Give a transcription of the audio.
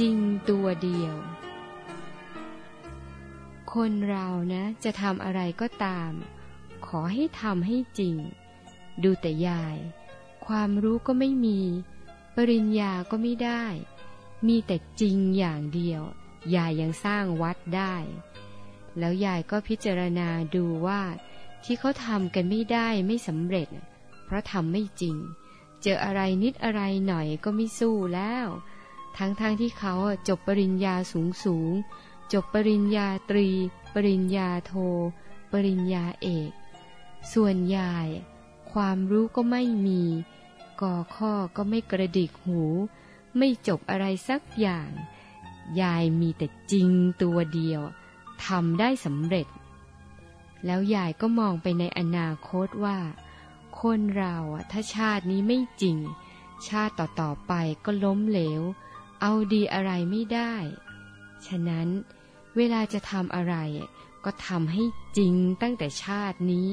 จริงตัวเดียว คนเรานะ จะทำอะไรก็ตาม ขอให้ทำให้จริง ดูแต่ยาย ความรู้ก็ไม่มี ปริญญาก็ไม่ได้ มีแต่จริงอย่างเดียว ยายยังสร้างวัดได้ แล้วยายก็พิจารณาดูว่า ที่เขาทำกันไม่ได้ไม่สำเร็จ เพราะทำไม่จริง เจออะไรนิดอะไรหน่อยก็ไม่สู้แล้ว ทั้งๆทที่เขาจบปริญญาสูงสูง จบปริญญาตรี ปริญญาโท ปริญญาเอก ส่วนยายความรู้ก็ไม่มี ก่อข้อก็ไม่กระดิกหู ไม่จบอะไรสักอย่าง ยายมีแต่จริงตัวเดียวทำได้สำเร็จ แล้วยายก็มองไปในอนาคตว่า คนเราถ้าชาตินี้ไม่จริง ชาติต่อๆไปก็ล้มเหลว เอาดีอะไรไม่ได้ ฉะนั้นเวลาจะทำอะไร ก็ทำให้จริงตั้งแต่ชาตินี้